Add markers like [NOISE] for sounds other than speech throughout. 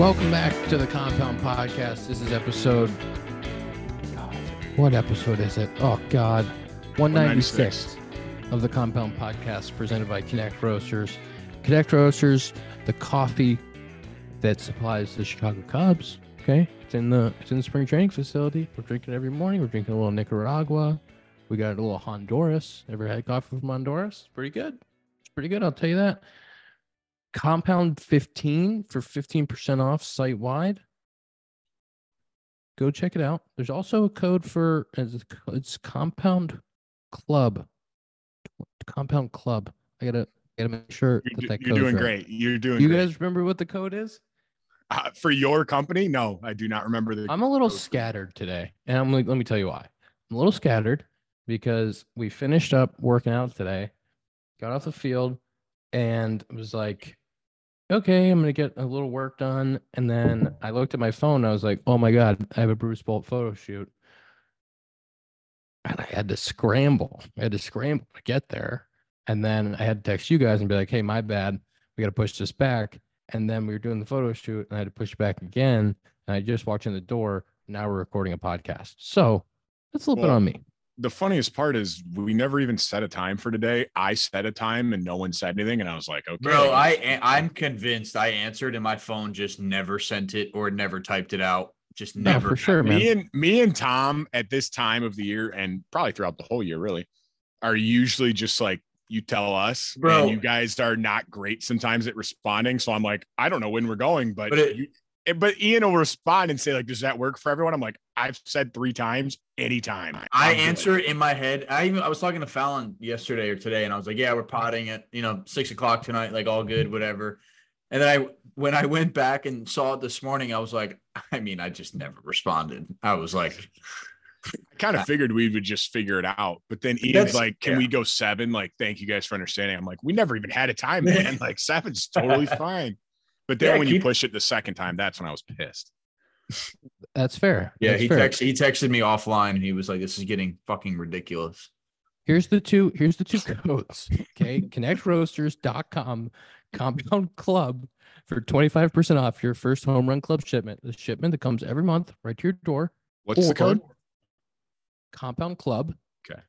Welcome back to the Compound Podcast. This is episode. God, what episode is it? Oh God, one ninety six of the Compound Podcast, presented by Connect Roasters. Connect Roasters, the coffee that supplies the Chicago Cubs. Okay, it's in the it's in the spring training facility. We're drinking every morning. We're drinking a little Nicaragua. We got a little Honduras. Ever had coffee from Honduras? Pretty good. It's pretty good. I'll tell you that. Compound 15 for 15% off site wide. Go check it out. There's also a code for it's, Compound Club. Compound Club. I gotta gotta make sure You're, that that you're doing right. great. You're doing You great. guys remember what the code is? Uh, for your company? No, I do not remember the. I'm a little code. scattered today, and I'm like, let me tell you why. I'm a little scattered because we finished up working out today, got off the field, and was like, okay, I'm gonna get a little work done. And then I looked at my phone. And I was like, oh my god, I have a Bruce Bolt photo shoot, and I had to scramble. I had to scramble to get there, and then I had to text you guys and be like, hey, my bad. We got to push this back. And then we were doing the photo shoot, and I had to push back again. And I just walked in the door. Now we're recording a podcast. So that's a little bit on me. The funniest part is we never even set a time for today. I set a time and no one said anything, and I was like, okay, Bro, I I'm convinced I answered and my phone just never sent it or never typed it out. Just No, never. for sure, man. me and me and Tom at this time of the year, and probably throughout the whole year, really, are usually just like you tell us, Bro. and you guys are not great sometimes at responding. So I'm like, I don't know when we're going, but But it- you, eh, but Ian will respond and say like, does that work for everyone? I'm like, I've said three times, anytime. I I'm good." answer it in my head. I even I was talking to Fallon yesterday or today, and I was like, "Yeah, we're potting at you know six o'clock tonight, like all good, whatever." And then I when I went back and saw it this morning, I was like, [LAUGHS] I mean, I just never responded. I was like, I kind of ah. figured we would just figure it out. But then Ian's That's- like, Can yeah. we go seven? Like, thank you guys for understanding. I'm like, we never even had a time, man. [LAUGHS] Like seven's totally fine. But then Yeah, when you push it the second time, that's when I was pissed. That's fair. "Yeah." That's He fair. texted he texted me offline, and he was like, "This is getting fucking ridiculous." Here's the two. Here's the two [LAUGHS] codes. Okay, connectroasters.com compound club for 25% off your first home run club shipment. The shipment that comes every month right to your door. What's the code? Compound club. Okay.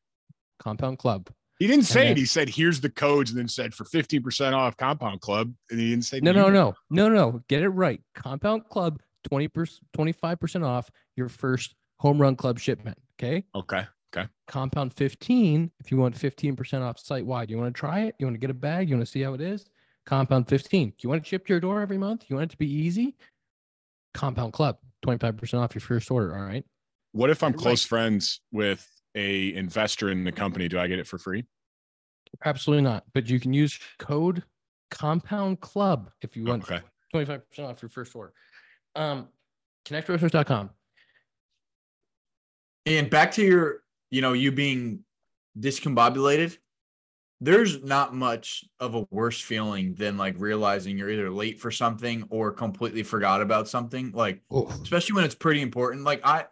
Compound club. He didn't say then- it. He said, here's the codes, and then said for 50% off Compound Club. And he didn't say No, to no, no, no, no. Get it right. Compound club, 20%, 25% off your first home run club shipment. Okay. Okay. Okay. Compound 15, if you want 15% off site wide. You want to try it? You want to get a bag? You want to see how it is? Compound 15. Do you want it shipped to your door every month? You want it to be easy? Compound Club, 25% off your first order. All right. What if I'm close friends with a investor in the company? Do I get it for free? Absolutely not. But you can use code Compound Club if you want Okay. 25% off your first order. Um, connectroasters.com. And back to your, you know, you being discombobulated. There's not much of a worse feeling than like realizing you're either late for something or completely forgot about something. Like, especially when it's pretty important. Like, I,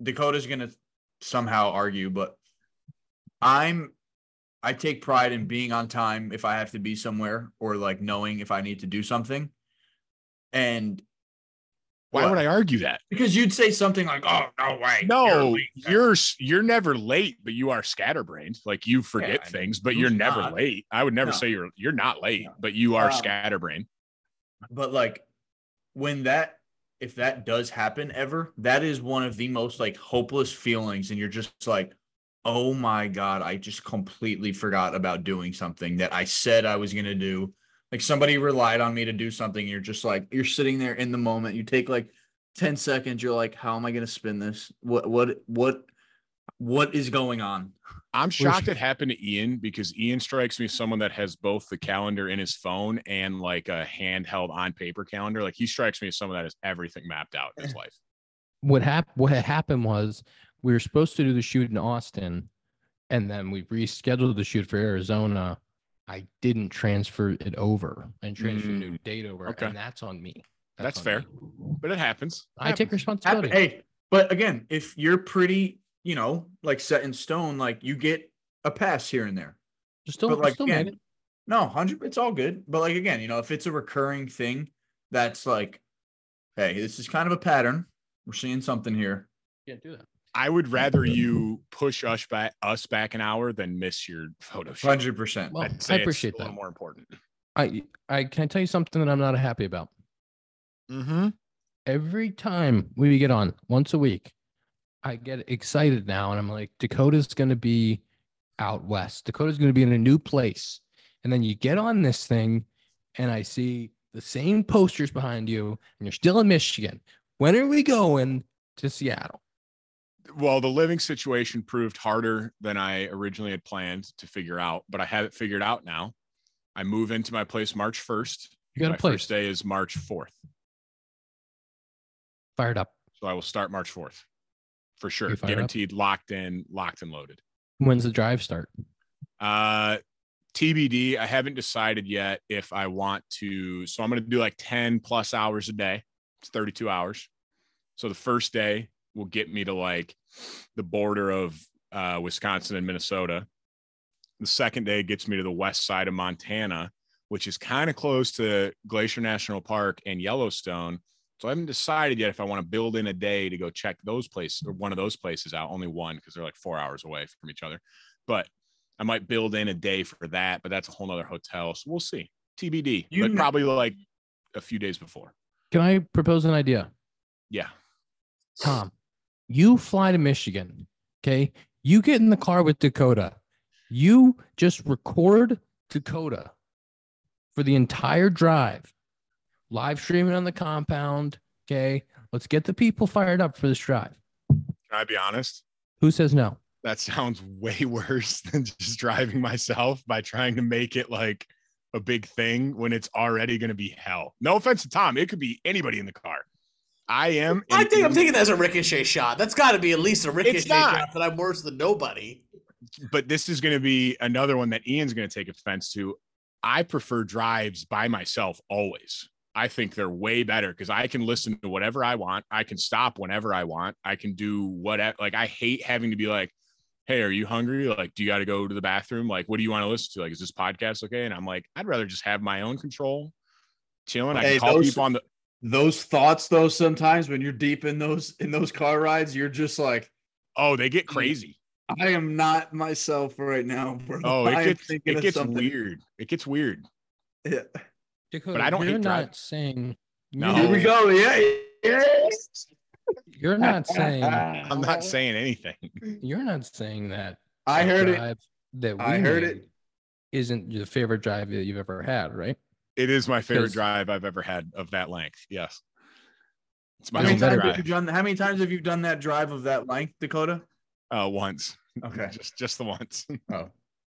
Dakota's gonna somehow argue, but I'm, I take pride in being on time if I have to be somewhere or like knowing if I need to do something. And Why What? would I argue that? because you'd say something like, "Oh no way, No, late." you're you're never late, but you are scatterbrained. Like you forget know. things, but you're never not? late. I would never No. say you're you're not late, but you are Um, scatterbrained. but like when that if that does happen ever that is one of the most like hopeless feelings and you're just like oh my god i just completely forgot about doing something that i said i was going to do like somebody relied on me to do something you're just like you're sitting there in the moment you take like 10 seconds you're like how am i going to spin this what what what what is going on I'm shocked it happened to Ian because Ian strikes me as someone that has both the calendar in his phone and like a handheld on paper calendar. Like he strikes me as someone that has everything mapped out in his [LAUGHS] life. what happened what had happened was we were supposed to do the shoot in Austin and then we rescheduled the shoot for Arizona. I didn't transfer it over and transfer the new data over. okay. And that's on me. That's on fair. me. But it happens. I take responsibility. Hey, but again, if you're pretty, you know, like set in stone, like you get a pass here and there. Just still, but like still again, no, hundred, it's all good. But like again, you know, if it's a recurring thing, that's like Hey, this is kind of a pattern. We're seeing something here. Can't do that. I would rather you push us back us back an hour than miss your photo shoot. Hundred percent. Well, I'd it's appreciate a that. more important. I I can I tell you something that I'm not happy about. Mm-hmm. Every time we get on once a week, I get excited now, and I'm like, Dakota's going to be out west. Dakota's going to be in a new place, and then you get on this thing, and I see the same posters behind you, and you're still in Michigan. When are we going to Seattle? Well, the living situation proved harder than I originally had planned to figure out, but I have it figured out now. I move into my place March 1st. You got a place first day is March 4th. fired up. So I will start March 4th for sure. Fired up? Guaranteed, locked in, locked and loaded. When's the drive start? Uh TBD. I haven't decided yet if I want to. So I'm going to do like 10 plus hours a day. It's 32 hours. So the first day will get me to like the border of uh, Wisconsin and Minnesota. The second day gets me to the west side of Montana, which is kind of close to Glacier National Park and Yellowstone. So I haven't decided yet if I want to build in a day to go check those places or one of those places out. Only one because they're like four hours away from each other. But I might build in a day for that, but that's a whole nother hotel. So we'll see. TBD. You but kn- probably like a few days before. Can I propose an idea? Yeah. Tom, you fly to Michigan. Okay. You get in the car with Dakota. You just record Dakota for the entire drive, live streaming on the compound. Okay. Let's get the people fired up for this drive. Can I be honest? Who says no? That sounds way [LAUGHS] worse than just driving myself by trying to make it like a big thing when it's already going to be hell. No offense to Tom. It could be anybody in the car. I am. I in- think I'm taking that as a ricochet shot. That's got to be at least a ricochet shot that I'm worse than nobody. but this is going to be another one that Ian's going to take offense to. I prefer drives by myself always. I think they're way better because I can listen to whatever I want. I can stop whenever I want. I can do whatever. Like, I hate having to be like, hey, are you hungry? Like, do you got to go to the bathroom? Like, what do you want to listen to? Like, is this podcast okay? And I'm like, I'd rather just have my own control, chilling. I Hey, can call those- people on the. Those thoughts, though, sometimes when you're deep in those in those car rides, you're just like, Oh, they get crazy. I am not myself right now, bro. Oh, it [LAUGHS] gets it gets weird. It gets weird. Yeah. Dakota, I don't you're hate not driving. saying. No. Here we go. Yeah. Yeah. You're not saying. [LAUGHS] I'm not saying anything. You're not saying that. I heard it. That we I heard it. made Isn't your favorite drive that you've ever had, right? It is my favorite drive I've ever had of that length. Yes. It's my How many, favorite times have you drive. done, how many times have you done that drive of that length, Dakota? Uh, once. Okay. [LAUGHS] Just just the once. [LAUGHS] Oh,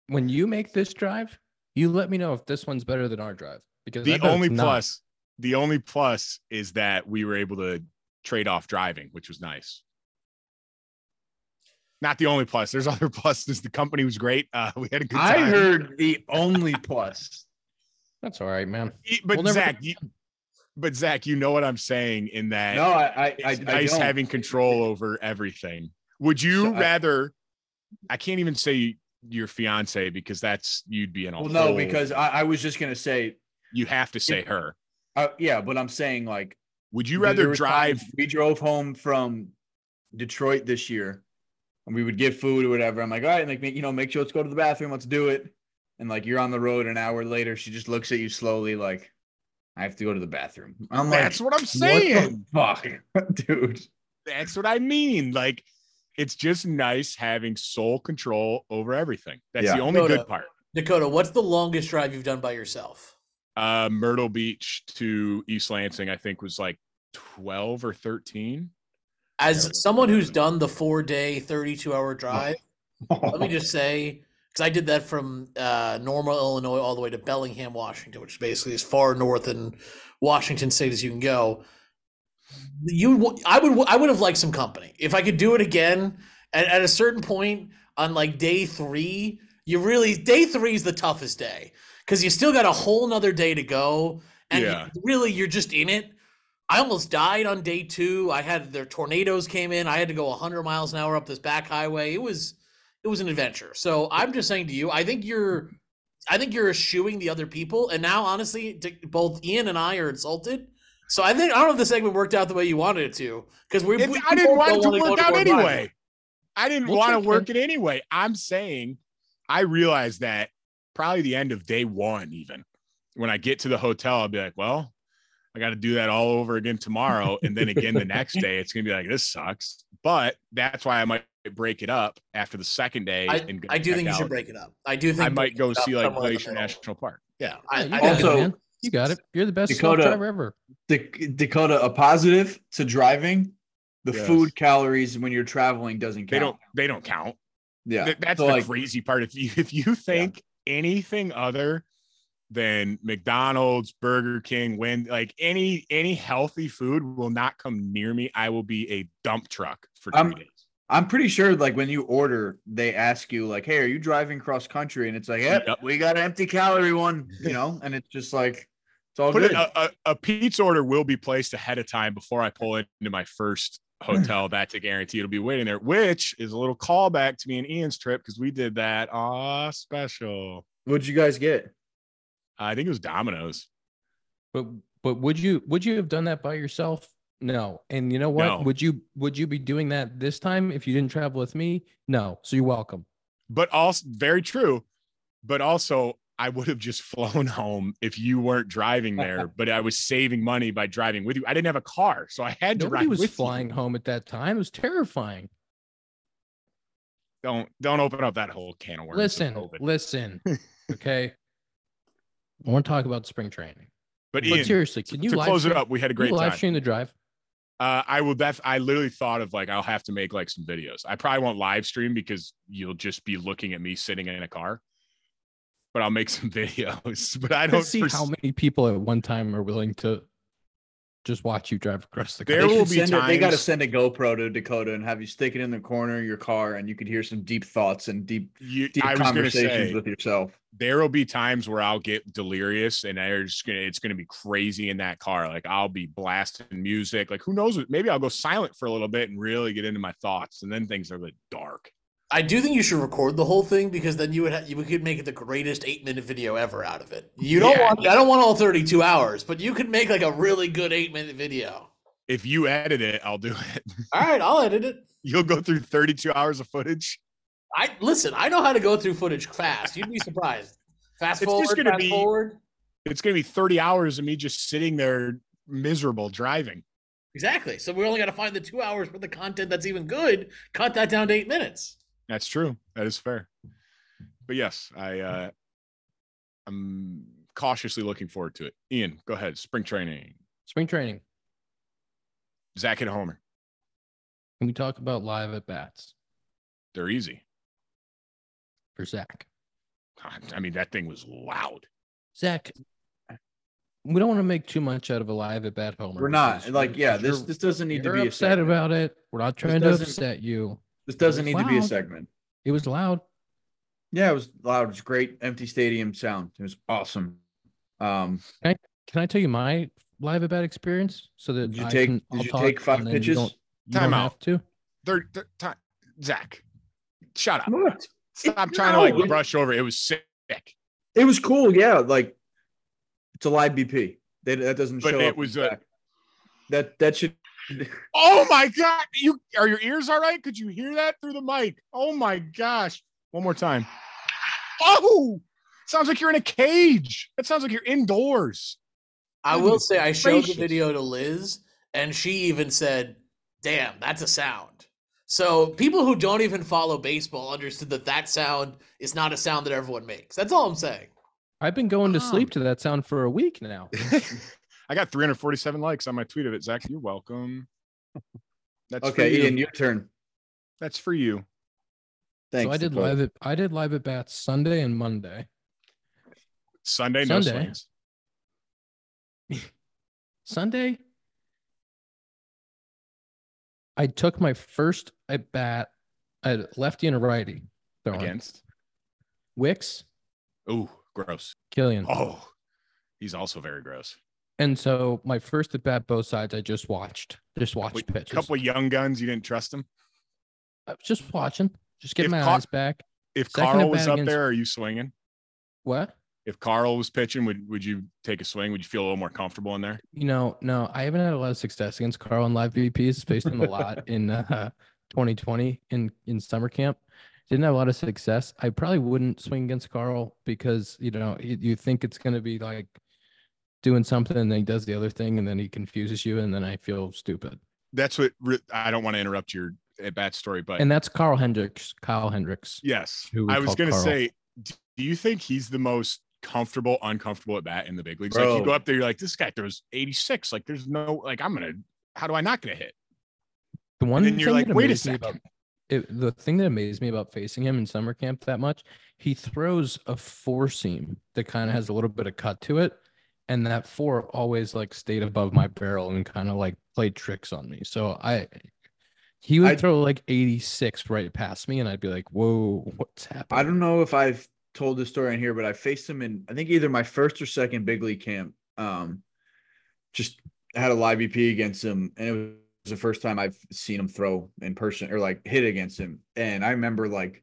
When you make this drive, you let me know if this one's better than our drive. Because the only plus, the only plus is that we were able to trade off driving, which was nice. Not the only plus. There's [LAUGHS] other pluses. The company was great. Uh, we had a good I heard the only plus. That's all right, man. But We'll never- Zack, you, but Zack, you know what I'm saying in that No, I, I, I, it's I nice don't. having control over everything. Would you So rather? I can't even say your fiance because that's you'd be in a Well, no, because I, I was just gonna say, you have to say her. uh, yeah, but I'm saying like, Would you rather drive? We drove home from Detroit this year, and we would get food or whatever. I'm like, all right, like you know, make sure let's go to the bathroom, let's do it. And like you're on the road an hour later, she just looks at you slowly, like, I have to go to the bathroom. I'm like, That's what I'm what saying. the fuck, [LAUGHS] dude. That's what I mean. Like, it's just nice having sole control over everything. That's Yeah. the only Dakota. good part. Dakota, what's the longest drive you've done by yourself? Uh, Myrtle Beach to East Lansing, I think, was like 12 or 13. As someone who's done the four day, 32 hour drive, [LAUGHS] let me just say, because I did that from uh, Normal, Illinois, all the way to Bellingham, Washington, which is basically as far north in Washington State as you can go. You, I would, I would have liked some company if I could do it again. At, at a certain point on like day three, you really day three is the toughest day because you still got a whole nother day to go, and Yeah. really you're just in it. I almost died on day two. I had their tornadoes came in. I had to go 100 miles an hour up this back highway. It was it was an adventure. So I'm just saying to you, I think you're I think you're eschewing the other people. And now honestly, both Ian and I are insulted So I think I don't know if the segment worked out the way you wanted it to because we, we I didn't want it to work out anyway. I didn't We'll want to work it anyway. I'm saying I realized that probably the end of day one, even when I get to the hotel, I'll be like, well, I got to do that all over again tomorrow. And then again the next [LAUGHS] day, it's going to be like, this sucks. But that's why I might break it up after the second day. I, and go I do check think you should break it up. I do think I might go see like somewhere in the Glacier. National Park. Yeah, Yeah, I, you I got it, Also- You got it. You're the best Dakota- driver ever. Da- Dakota, a positive to driving. The Yes. food calories when you're traveling doesn't count. They don't, they don't count. Yeah, Th- that's So, the like, crazy part. If you if you think anything other than McDonald's, Burger King, when like any any healthy food will not come near me, I will be a dump truck for 3 I'm- days. I'm pretty sure, like when you order, they ask you, like, "Hey, are you driving cross country?" And it's like, "Yep, Yep. we got an empty calorie one," [LAUGHS] you know. And it's just like, it's all Put it, good. a, a, a pizza order will be placed ahead of time before I pull into my first [LAUGHS] hotel. That's a guarantee. It'll be waiting there, which is a little callback to me and Ian's trip because we did that. Ah, special. What'd you guys get? I think it was Domino's. But but would you would you have done that by yourself? No. And you know what? No. Would you would you be doing that this time if you didn't travel with me? No. So you're welcome. but also very true. But also, I would have just [LAUGHS] flown home if you weren't driving there. [LAUGHS] but I was saving money by driving with you. I didn't have a car, so I had to Nobody ride was with you. flying home at that time. It was terrifying. Don't don't open up that whole can of worms. Listen, listen. [LAUGHS] Okay. I want to talk about spring training. but But Ian, seriously, can you to close it up, we had a great live time. stream the drive? Uh, I will. Def- I literally thought of like I'll have to make like some videos. I probably won't live stream because you'll just be looking at me sitting in a car. But I'll make some [LAUGHS] videos. But I I don't see foresee- how many people at one time are willing to just watch you drive across the There country. They, will be send it, they got to send a GoPro to Dakota and have you stick it in the corner of your car, and you could hear some deep thoughts and deep, You, deep I was conversations say with yourself. there will be times where I'll get delirious and there's gonna it's gonna be crazy in that car. Like I'll be blasting music. Like who knows? Maybe I'll go silent for a little bit and really get into my thoughts, and then things are like dark. I do think you should record the whole thing because then you would ha- you could make it the greatest eight minute video ever out of it. You don't Yeah. want I don't want all thirty two hours, but you could make like a really good eight minute video. If you edit it, I'll do it. [LAUGHS] All right, I'll edit it. You'll go through 32 hours of footage. I listen. I know how to go through footage fast. You'd be surprised. Fast It's forward, just gonna fast be- forward. It's gonna be 30 hours of me just sitting there miserable driving. Exactly. So we only got to find the two hours for the content that's even good. Cut that down to eight minutes. That's true. That is fair. But yes, I uh I'm cautiously looking forward to it. Ian, go ahead. Spring training. Spring training. Zack and Homer. Can we talk about live at bats They're easy. for Zack? I mean, that thing was loud. Zack, we don't want to make too much out of a live at bat homer. We're not like, yeah, this this doesn't need to be upset segment. about it. We're not trying to upset you. This doesn't need to be a segment. It was loud. Yeah, it was loud. It was great. Empty stadium sound. It was awesome. Um, Can I tell you my live at bat experience so that did you I take can, did I'll you take five and you pitches? don't- You Time out. to. They're, they're ti- Zack, shut up. What? Stop trying to like No. brush over. It was sick. It was cool. Yeah, like it's a live BP. That that doesn't But show it up. was a- that that should. Oh my god! You are your ears all right? Could you hear that through the mic? Oh my gosh! One more time. Oh, sounds like you're in a cage. That sounds like you're indoors. I will say I showed the video to Liz, and she even said, "Damn, that's a sound." So people who don't even follow baseball understood that that sound is not a sound that everyone makes. That's all I'm saying. I've been going to sleep to that sound for a week now. [LAUGHS] I got 347 likes on my tweet of it. Zack, you're welcome. [LAUGHS] That's for Okay, you. Ian, your turn. That's for you. Thanks. so I did Dakota. live at I did live at bats Sunday and Monday. Sunday, no Sunday. swings. [LAUGHS] Sunday, I took my first at bat at lefty and a righty. throwing. Against. Wicks, Ooh, gross. Kilian. Oh, he's also very gross. And so my first at bat, both sides, I just watched. Just watched Wait, pitches. couple of young guns, you didn't trust them. I was just watching, just getting If my Car- eyes back. If Second Carl was up against- there, are you swinging? What? If Carl was pitching, would would you take a swing? Would you feel a little more comfortable in there? You know, no, I haven't had a lot of success against Carl in live BPs. Faced him a lot [LAUGHS] in uh, 2020 in in summer camp. Didn't have a lot of success. I probably wouldn't swing against Carl because you know you, you think it's going to be like doing something, and then he does the other thing, and then he confuses you, and then I feel stupid. That's what re- I don't want to interrupt your uh, at bat story, but And that's Carl Hendricks. Kyle Hendricks. yes, who I was gonna say, do you think he's the most comfortable, uncomfortable at bat in the big leagues? Like you go up there, you're like, this guy throws 86. Like there's no like I'm gonna. How do I not get a hit? The one then you're like, "Wait a second. about it, the thing that amazed me about facing him in summer camp that much, he throws a four seam that kind of has a little bit of cut to it, and that four always like stayed above my barrel and kind of like played tricks on me. So I, he would I- throw like eighty six right past me, and I'd be like, "Whoa, what's happening?" I don't know if I've told this story in here, but I faced him in I think either my first or second big league camp. Um, just had a live BP against him, and it was the first time I've seen him throw in person or like hit against him. And I remember like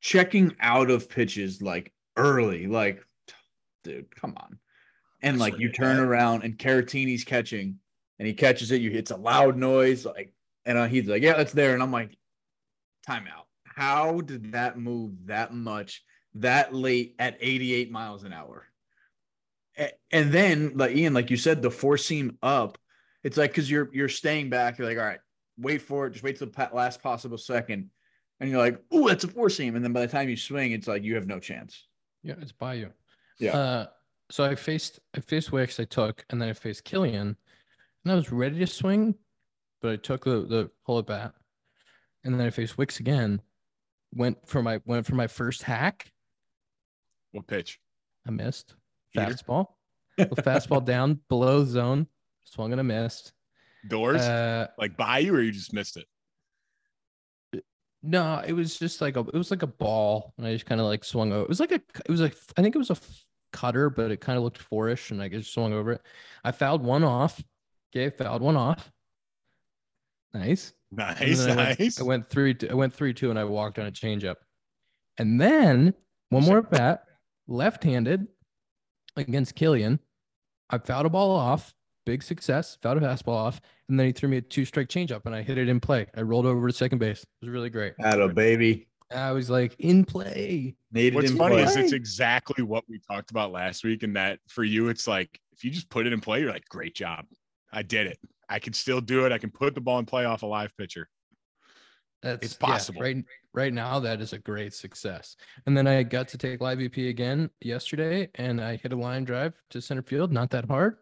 checking out of pitches like early, like, dude, come on. And like you turn bad. around and Caratini's catching, and he catches it. You it's a loud noise, like, and uh, he's like, "Yeah, that's there." And I'm like, "Timeout! How did that move that much that late at 88 miles an hour?" And then, like Ian, like you said, the four seam up. It's like because you're you're staying back. You're like, all right, wait for it. Just wait till the last possible second, and you're like, "Ooh, that's a four seam." And then by the time you swing, it's like you have no chance. Yeah, it's by you. Yeah. Uh, so I faced I faced Wicks, I took, and then I faced Kilian, and I was ready to swing, but I took the the pull it back, and then I faced Wicks again. Went for my went for my first hack. What pitch? I missed Heater? fastball. [LAUGHS] Fastball down below zone. Swung and I missed. Doors? Uh, like by you, or you just missed it? no, it was just like a it was like a ball, and I just kind of like swung over. It was like a it was like I think it was a cutter, but it kind of looked fourish, and I just swung over it. I fouled one off. Okay, fouled one off. Nice. Nice, then I went, nice. I went three. I went three two, and I walked on a changeup. And then one more bat, left-handed against Kilian. I fouled a ball off. Big success. Fouled a fastball off, and then he threw me a two-strike changeup, and I hit it in play. I rolled over to second base. It was really great. Had a baby. I was like in play. Needed What's him funny play. is it's exactly what we talked about last week, and that for you, it's like if you just put it in play, you're like, great job. I did it. I can still do it. I can put the ball in play off a live pitcher. That's It's yeah, possible. right, right now, that is a great success. And then I got to take live BP again yesterday, and I hit a line drive to center field, not that hard,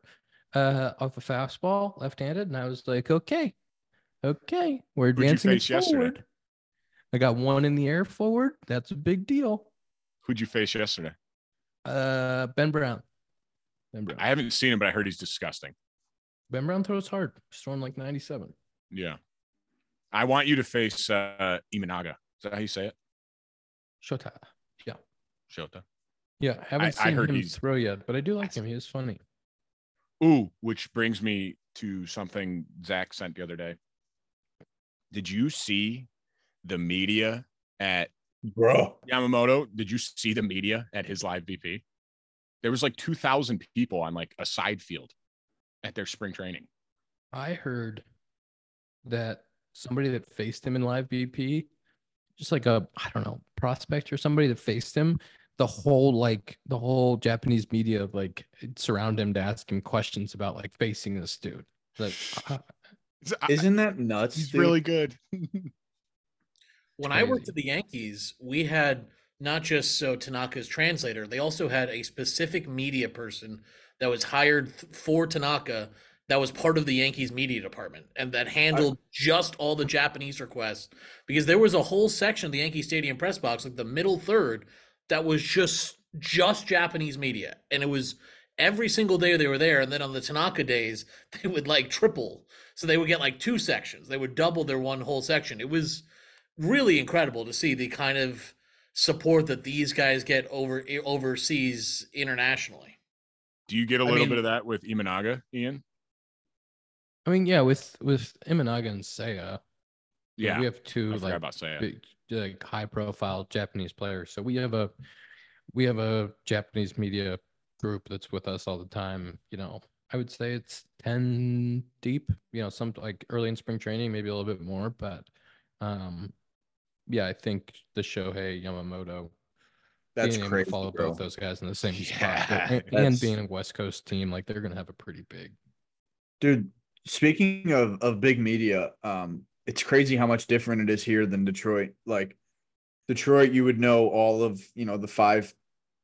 uh, off a fastball, left-handed, and I was like, okay, okay, we're you advancing it face yesterday? I got one in the air forward. That's a big deal. Who'd you face yesterday? Uh, Ben Brown. Ben Brown. I haven't seen him, but I heard he's disgusting. ben Brown throws hard. Storm like 97. Yeah. I want you to face uh Imanaga. Is that how you say it? Shota. Yeah. Shota. Yeah. I haven't I seen heard him he's- throw yet, but I do like him. He is funny. Ooh, which brings me to something Zack sent the other day. Did you see the media at bro. Yamamoto? Did you see the media at his live BP? There was like 2,000 people on like a side field at their spring training. I heard that somebody that faced him in live BP, just like a I don't know prospect or somebody that faced him, the whole like the whole Japanese media like surround him to ask him questions about like facing this dude. Like [LAUGHS] uh, Isn't that nuts? he's dude? really good. [LAUGHS] When I worked at the Yankees, we had not just so Tanaka's translator, they also had a specific media person that was hired for Tanaka that was part of the Yankees media department and that handled just all the Japanese requests because there was a whole section of the Yankee Stadium press box, like the middle third, that was just just Japanese media. And it was every single day they were there. And then on the Tanaka days, [LAUGHS] they would like triple. So they would get like two sections. They would double their one whole section. It was really incredible to see the kind of support that these guys get over overseas internationally. Do you get a little mean- bit of that with Imanaga, Ian? I mean, yeah, with with Imanaga and Seiya, Yeah. we have two like about big, like high profile Japanese players. So we have a we have a Japanese media group that's with us all the time. You know, I would say it's 10 deep, you know, some like early in spring training, maybe a little bit more, but um yeah, I think the Shohei Yamamoto That's being able crazy. to follow bro. both those guys in the same Yeah, spot and, and being a West Coast team, like they're gonna have a pretty big Dude, speaking of of big media, um, it's crazy how much different it is here than Detroit. Like Detroit, you would know all of you know the five,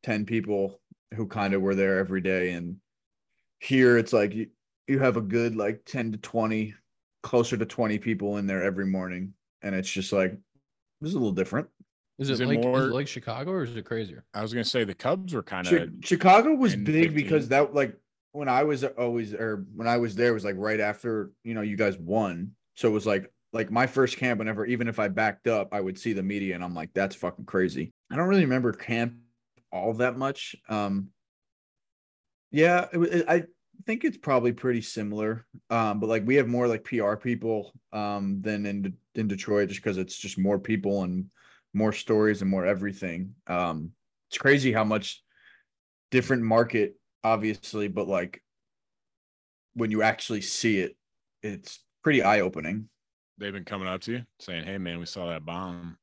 ten people who kind of were there every day, and here it's like you you have a good like ten to twenty, closer to twenty people in there every morning, and it's just like this is a little different. is, Is it it like is more- it like Chicago or is it crazier? I was gonna say the Cubs were kind Chi- of Chicago was 10, big because that like when I was always or when I was there was like right after you know you guys won, so it was like like my first camp. Whenever even if I backed up, I would see the media and I'm like, that's fucking crazy. I don't really remember camp all that much. Um, yeah, it, wa- it, I think it's probably pretty similar. Um, but like we have more like PR people um than in in Detroit just because it's just more people and more stories and more everything. Um, it's crazy how much different market, obviously, but like when you actually see it, it's pretty eye opening. they've been coming up to you saying, "Hey man, we saw that bomb.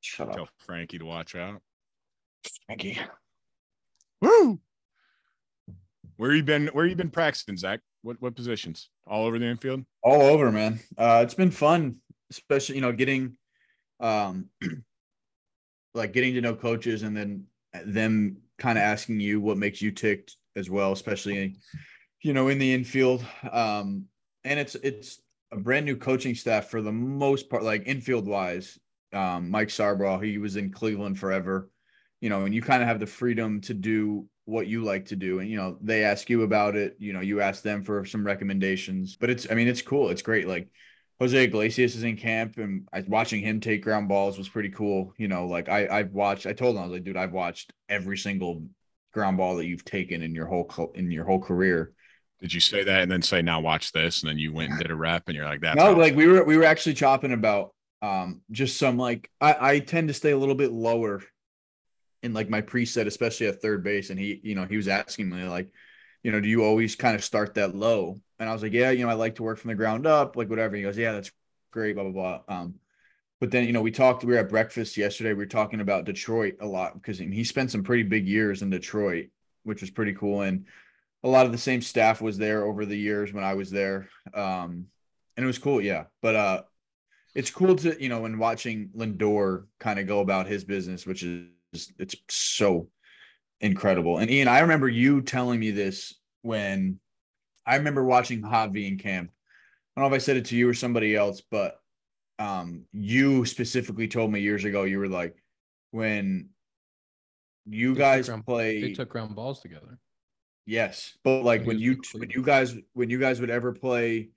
Shut Tell Frankie to watch out." Frankie. Woo! Where you been? Where you been practicing, Zack? What what positions? All over the infield. all over man uh it's been fun especially you know getting um [CLEARS THROAT] like getting to know coaches and then them kind of asking you what makes you tick as well especially you know in the infield um and it's it's a brand new coaching staff for the most part like infield wise um mike sarbaugh he was in cleveland forever you know and you kind of have the freedom to do what you like to do and you know they ask you about it you know you ask them for some recommendations but it's i mean it's cool it's great like jose iglesias is in camp and I, watching him take ground balls was pretty cool you know like i i've watched i told him i was like dude i've watched every single ground ball that you've taken in your whole co- in your whole career Did you say that and then say, "Now watch this," and then you went and did a rep, and you're like, that? no awesome." like we were we were actually chopping about um just some like i i tend to stay a little bit lower in like my preset especially at third base and he you know he was asking me like you know do you always kind of start that low and i was like yeah you know i like to work from the ground up like whatever he goes yeah that's great blah blah blah um but then you know we talked we were at breakfast yesterday we were talking about detroit a lot because he spent some pretty big years in detroit which was pretty cool and a lot of the same staff was there over the years when I was there. Um, and it was cool, yeah. But uh it's cool to, you know, when watching Lindor kind of go about his business, which is it's so incredible. And Ian, I remember you telling me this when I remember watching Javy in camp. I don't know if I said it to you or somebody else, but um you specifically told me years ago you were like when you They guys play They took ground balls together. Yes, but like When when you when you guys when you guys would ever play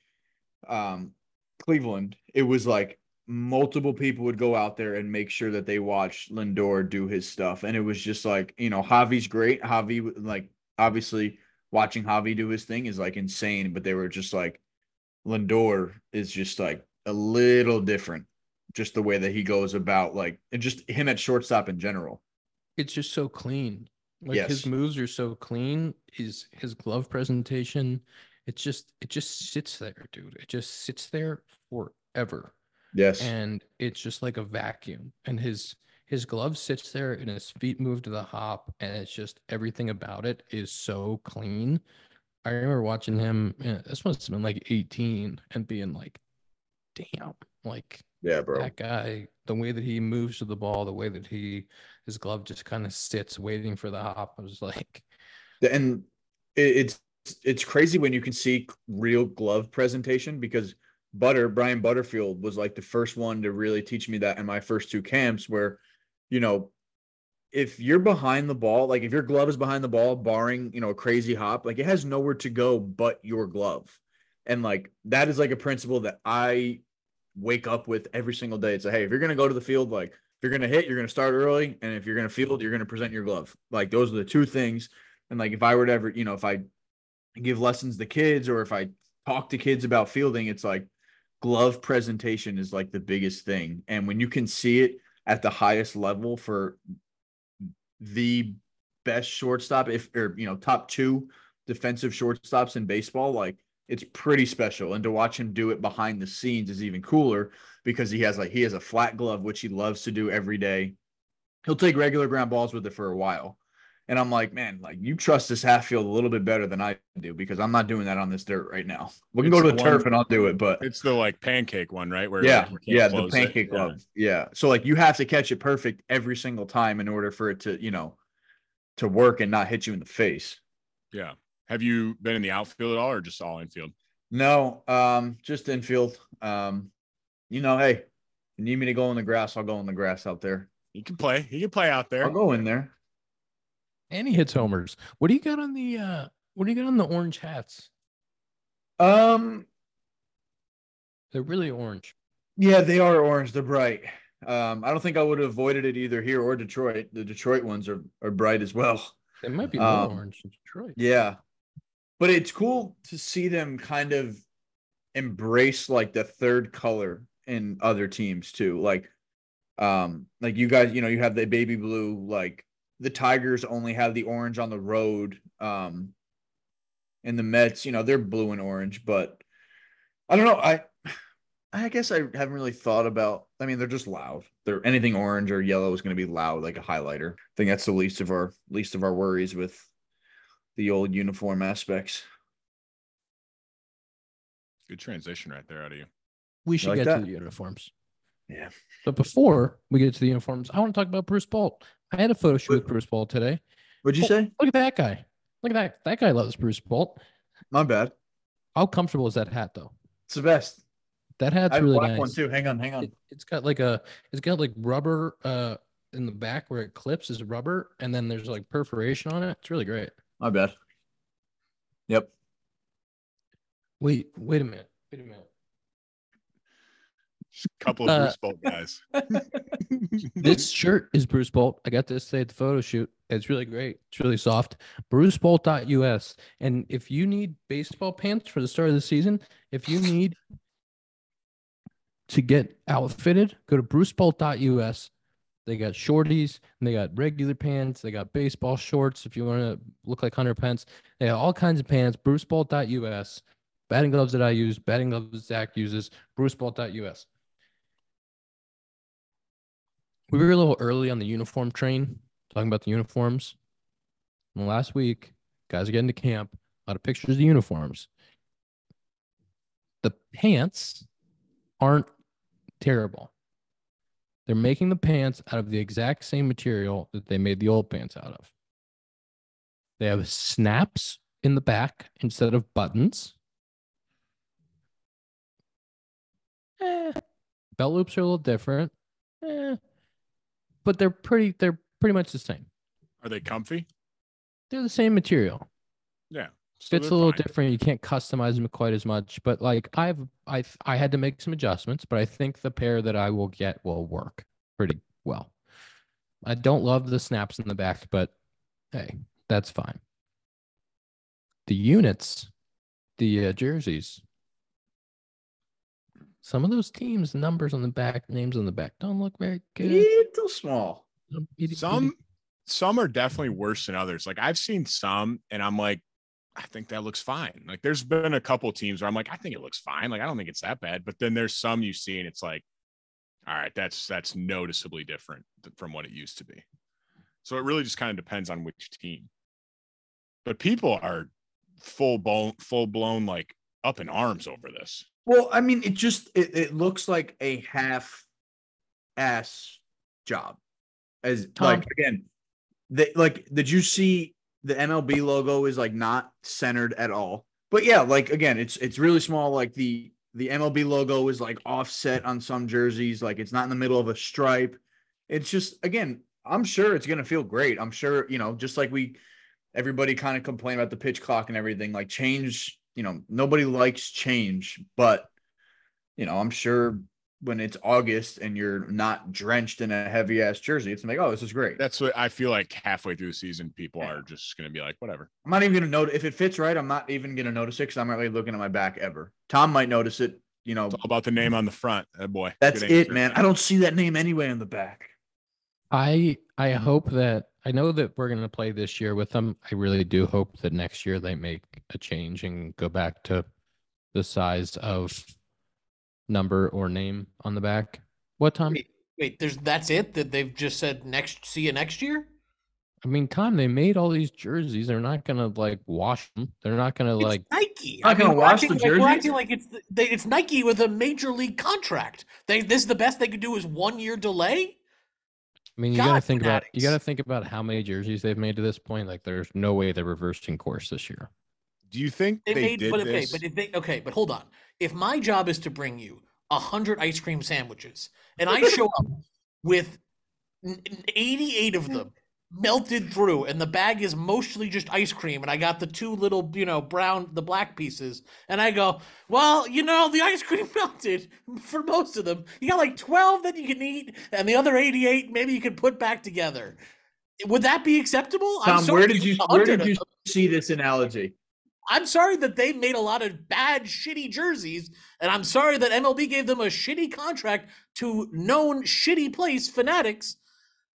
um Cleveland, it was like multiple people would go out there and make sure that they watched Lindor do his stuff. And it was just like, you know, Javy's great. Javy like obviously watching Javy do his thing is like insane, but they were just like Lindor is just like a little different. Just the way that he goes about like and just him at shortstop in general. It's just so clean. Like his moves are so clean. His his glove presentation, it just it just sits there, dude. It just sits there forever. Yes. and it's just like a vacuum and his his glove sits there and his feet move to the hop and it's just everything about it is so clean i remember watching him uh, this must have been like 18 and being like damn like yeah, bro. that guy the way that he moves to the ball the way that he his glove just kind of sits waiting for the hop i was like and it's it's crazy when you can see real glove presentation because Butter Brian Butterfield was like the first one to really teach me that in my first two camps where you know if you're behind the ball like if your glove is behind the ball barring you know a crazy hop like it has nowhere to go but your glove. And like that is like a principle that I wake up with every single day. It's like hey if you're going to go to the field like if you're going to hit you're going to start early and if you're going to field you're going to present your glove. Like those are the two things. And like if I were to ever, you know, if I give lessons to kids or if I talk to kids about fielding, it's like glove presentation is like the biggest thing. And when you can see it at the highest level for the best shortstop, if or you know, top two defensive shortstops in baseball, like it's pretty special. And to watch him do it behind the scenes is even cooler because he has like he has a flat glove, which he loves to do every day. He'll take regular ground balls with it for a while. And I'm like, man, like you trust this half field a little bit better than I do because I'm not doing that on this dirt right now. We can It's go to the the turf one- and I'll do it, but It's the like pancake one, right? Where yeah, like, yeah, the pancake Yeah. Yeah. So like you have to catch it perfect every single time in order for it to, you know, to work and not hit you in the face. Yeah. Have you been in the outfield at all, or just all infield? No, um, just infield. Um, you know, hey, you need me to go in the grass, I'll go in the grass out there. You can play. You can play out there. I'll go in there. And he hits homers. What do you got on the uh what do you got on the orange hats? Um, They're really orange. yeah, they are orange, they're bright. Um, I don't think I would have avoided it either here or Detroit. The Detroit ones are are bright as well. They might be more Um, orange in Detroit. Yeah. But it's cool to see them kind of embrace like the third color in other teams too. Like um like you guys, you know, you have the baby blue, like the Tigers only have the orange on the road. Um and the Mets, you know, they're blue and orange, but I don't know. I I guess I haven't really thought about I mean, they're just loud. They're anything orange or yellow is gonna be loud like a highlighter. I think that's the least of our least of our worries with the old uniform aspects. Good transition right there out of you. We should like get that? to the uniforms. Yeah. But before we get to the uniforms, I want to talk about Bruce Bolt. I had a photo shoot with Bruce Bolt today. What'd you Oh, say? Look at that guy. Look at that. That guy loves Bruce Bolt. My bad. How comfortable is that hat though? It's the best. That I hat's a really black nice. one too. Hang on, hang on. It, it's got like a it's got like rubber uh in the back where it clips is rubber and then there's like perforation on it. It's really great. My bad. Yep. Wait, wait a minute. Wait a minute. Just a couple of Uh, Bruce Bolt guys. [LAUGHS] This shirt is Bruce Bolt. I got this today at the photo shoot. It's really great. It's really soft. BruceBolt.us. And if you need baseball pants for the start of the season, if you need to get outfitted, go to BruceBolt.us. They got shorties and they got regular pants. They got baseball shorts if you want to look like Hunter Pence. They got all kinds of pants. BruceBolt.us. Batting gloves that I use, batting gloves Zack uses, BruceBolt.us. We were a little early on the uniform train, talking about the uniforms. And last week, guys are getting to camp. A lot of pictures of the uniforms. The pants aren't terrible. They're making the pants out of the exact same material that they made the old pants out of. They have snaps in the back instead of buttons. Eh, belt loops are a little different. Eh, but they're pretty they're pretty much the same. Are they comfy? They're the same material. Yeah. So Fits a little fine. different. You can't customize them quite as much, but like I've I I had to make some adjustments, but I think the pair that I will get will work pretty well. I don't love the snaps in the back, but hey, that's fine. The units, the uh, jerseys, some of those teams' numbers on the back, names on the back, don't look very good. Little small. Some some are definitely worse than others. Like I've seen some, and I'm like, I think that looks fine. Like there's been a couple teams where I'm like, I think it looks fine. Like I don't think it's that bad. But then there's some you see, and it's like, all right, that's that's noticeably different from what it used to be. So it really just kind of depends on which team. But people are full blown, full blown, like up in arms over this. Well, I mean, it just it, it looks like a half ass job. As Tom. like again, they like did you see the MLB logo is like not centered at all. But yeah, like again, it's it's really small. Like the the MLB logo is like offset on some jerseys, like it's not in the middle of a stripe. It's just again, I'm sure it's gonna feel great. I'm sure, you know, just like we everybody kind of complain about the pitch clock and everything, like change, you know, nobody likes change, but you know, I'm sure when it's August and you're not drenched in a heavy ass jersey, it's like, oh, this is great. That's what I feel like halfway through the season, people are just going to be like, whatever. I'm not even gonna notice if it fits right. I'm not even gonna notice it because I'm not really looking at my back ever. Tom might notice it. You know, It's all about the name on the front. That boy. that's Good it, answer. man. I don't see that name anyway on the back. I I hope that I know that we're going to play this year with them. I really do hope that next year they make a change and go back to the size of number or name on the back. What time? Wait, wait, there's that's it that they've just said next see you next year? I mean, Tom, they made all these jerseys. They're not gonna like wash them. They're not gonna It's like. Nike. Not gonna we're wash acting the like- We're jerseys? acting like it's they, it's Nike with a major league contract. They this is the best they could do is one year delay. I mean, you God, gotta think about you gotta think about how many jerseys they've made to this point. Like, there's no way they're reversing course this year. Do you think They, they, made, did but okay, this? but if they okay, but hold on. If my job is to bring you a hundred ice cream sandwiches, and I show up with n- n- eighty-eight of them melted through, and the bag is mostly just ice cream, and I got the two little, you know, brown, the black pieces, and I go, well, you know, the ice cream [LAUGHS] melted for most of them. You got like twelve that you can eat, and the other eighty-eight maybe you can put back together. Would that be acceptable? I'm Tom, sorry where did you where did you see this analogy? I'm sorry that they made a lot of bad, shitty jerseys, and I'm sorry that MLB gave them a shitty contract to known shitty place Fanatics.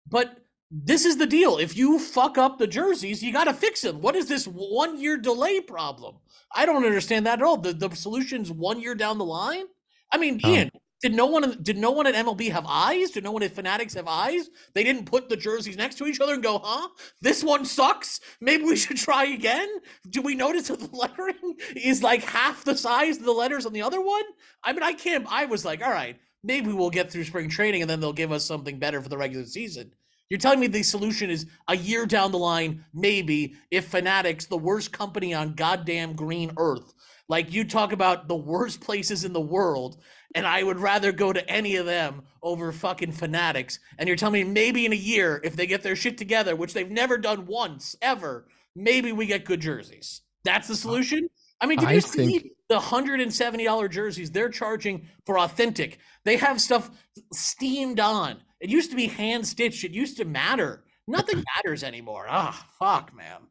But this is the deal: if you fuck up the jerseys, you got to fix them. What is this one year delay problem? I don't understand that at all. The the solution's one year down the line. I mean, Um, Ian, did no one did no one at MLB have eyes? Did no one at Fanatics have eyes? They didn't put the jerseys next to each other and go, "Huh, this one sucks. Maybe we [LAUGHS] should try again." Do we notice that the [LAUGHS] lettering is like half the size of the letters on the other one? I mean, I can't. I was like, "All right, maybe we'll get through spring training and then they'll give us something better for the regular season." You're telling me the solution is a year down the line, maybe, if Fanatics, the worst company on goddamn green earth, like you talk about the worst places in the world, and I would rather go to any of them over fucking Fanatics. And you're telling me maybe in a year, if they get their shit together, which they've never done once ever, maybe we get good jerseys. That's the solution. I mean, did I you think- see the hundred and seventy dollar jerseys they're charging for authentic? They have stuff steamed on. It used to be hand stitched. It used to matter. Nothing [LAUGHS] matters anymore. Ah, fuck, man.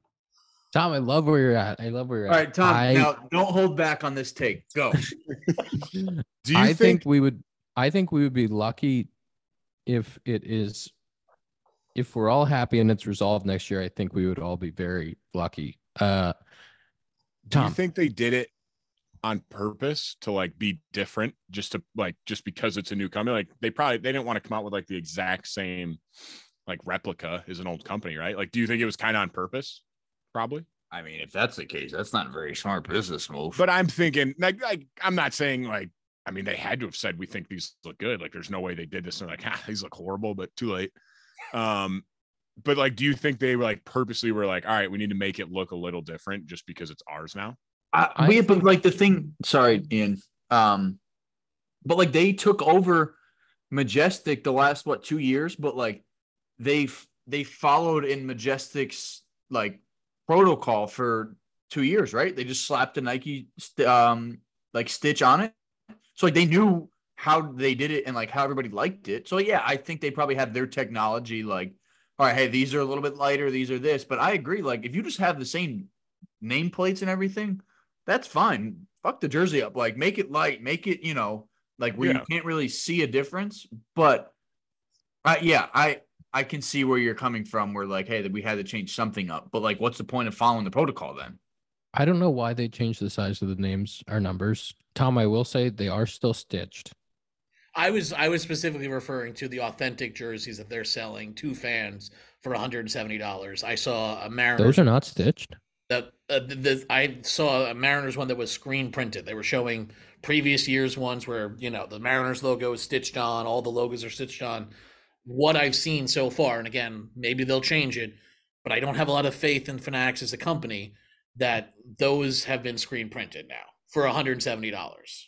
Tom, I love where you're at. I love where you're All at. All right, Tom. I, now don't hold back on this take. Go. [LAUGHS] Do you I think, think we would. I think we would be lucky if it is. If we're all happy and it's resolved next year, I think we would all be very lucky. Uh, do you think they did it on purpose to like be different just to like just because it's a new company like they probably they didn't want to come out with like the exact same like replica as an old company right like do you think it was kind of on purpose probably. I mean, if that's the case, that's not a very smart business move. but i'm thinking like like i'm not saying like i mean they had to have said we think these look good. Like there's no way they did this. And they're like ah, these look horrible but too late. Um but like do you think they were like purposely were like all right we need to make it look a little different just because it's ours now? I, I we, but think- like the thing, sorry, Ian. Um, but like they took over Majestic the last what two years, but like they they followed in Majestic's like protocol for two years, right? They just slapped a Nike um like stitch on it, so like they knew how they did it and like how everybody liked it. So yeah, I think they probably had their technology like, all right, hey, these are a little bit lighter, these are this, but I agree. Like if you just have the same nameplates and everything, that's fine. Fuck the jersey up. Like make it light, make it, you know, like where Yeah. you can't really see a difference. But uh, yeah, I I can see where you're coming from. Where like, hey, that we had to change something up. But like, what's the point of following the protocol then? I don't know why they changed the size of the names or numbers. Tom, I will say they are still stitched. I was I was specifically referring to the authentic jerseys that they're selling to fans for $170. I saw a Mariners Those are not stitched. that uh, the, the, I saw a Mariners one that was screen printed. They were showing previous years ones where you know the Mariners logo is stitched on, all the logos are stitched on. What I've seen so far, and again, maybe they'll change it, but I don't have a lot of faith in Fanatics as a company that those have been screen printed now for $170,